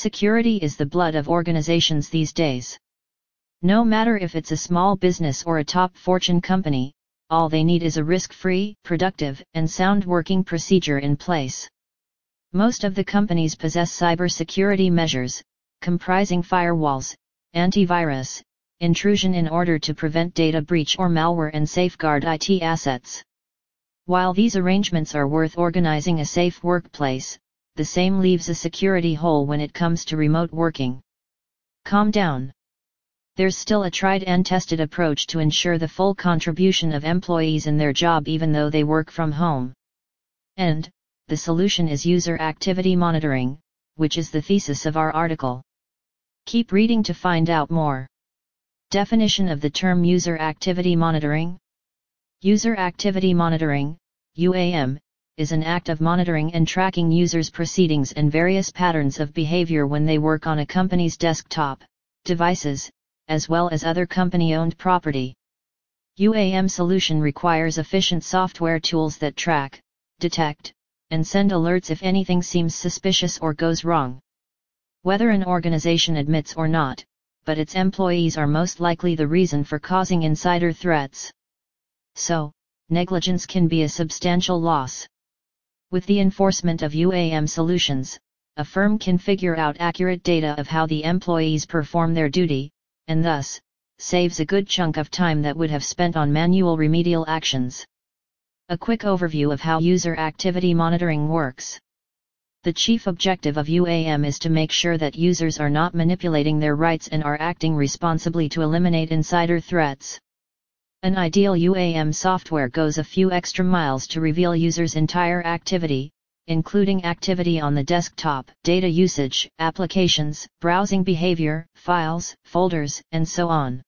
Security is the blood of organizations these days. No matter if it's a small business or a top fortune company, all they need is a risk-free, productive, and sound working procedure in place. Most of the companies possess cybersecurity measures, comprising firewalls, antivirus, intrusion in order to prevent data breach or malware and safeguard IT assets. While these arrangements are worth organizing a safe workplace, the same leaves a security hole when it comes to remote working. Calm down. There's still a tried and tested approach to ensure the full contribution of employees in their job even though they work from home. And, the solution is user activity monitoring, which is the thesis of our article. Keep reading to find out more. Definition of the term user activity monitoring User activity monitoring, UAM, is an act of monitoring and tracking users' proceedings and various patterns of behavior when they work on a company's desktop, devices, as well as other company-owned property. UAM solution requires efficient software tools that track, detect, and send alerts if anything seems suspicious or goes wrong. Whether an organization admits or not, but its employees are most likely the reason for causing insider threats. So, negligence can be a substantial loss. With the enforcement of UAM solutions, a firm can figure out accurate data of how the employees perform their duty, and thus, saves a good chunk of time that would have spent on manual remedial actions. A quick overview of how user activity monitoring works. The chief objective of UAM is to make sure that users are not manipulating their rights and are acting responsibly to eliminate insider threats. An ideal UAM software goes a few extra miles to reveal users' entire activity, including activity on the desktop, data usage, applications, browsing behavior, files, folders, and so on.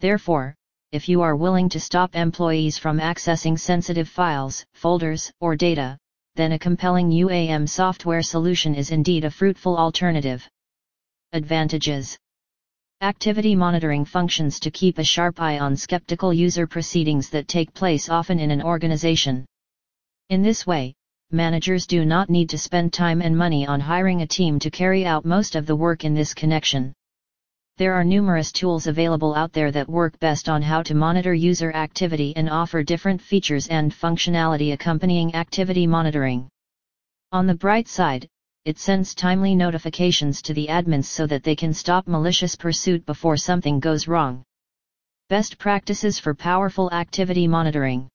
Therefore, if you are willing to stop employees from accessing sensitive files, folders, or data, then a compelling UAM software solution is indeed a fruitful alternative. Advantages Activity monitoring functions to keep a sharp eye on skeptical user proceedings that take place often in an organization. In this way, managers do not need to spend time and money on hiring a team to carry out most of the work in this connection. There are numerous tools available out there that work best on how to monitor user activity and offer different features and functionality accompanying activity monitoring. On the bright side, it sends timely notifications to the admins so that they can stop malicious pursuit before something goes wrong. Best practices for powerful activity monitoring.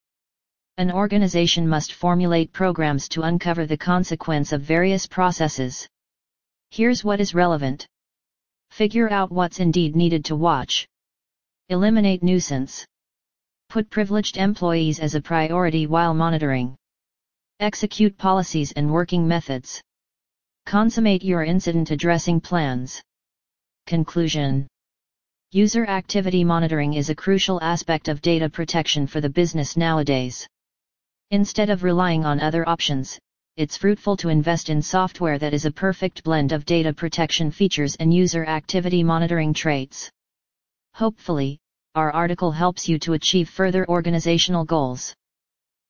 An organization must formulate programs to uncover the consequence of various processes. Here's what is relevant. Figure out what's indeed needed to watch. Eliminate nuisance. Put privileged employees as a priority while monitoring. Execute policies and working methods. Consummate your incident addressing plans. Conclusion User activity monitoring is a crucial aspect of data protection for the business nowadays. Instead of relying on other options, it's fruitful to invest in software that is a perfect blend of data protection features and user activity monitoring traits. Hopefully, our article helps you to achieve further organizational goals.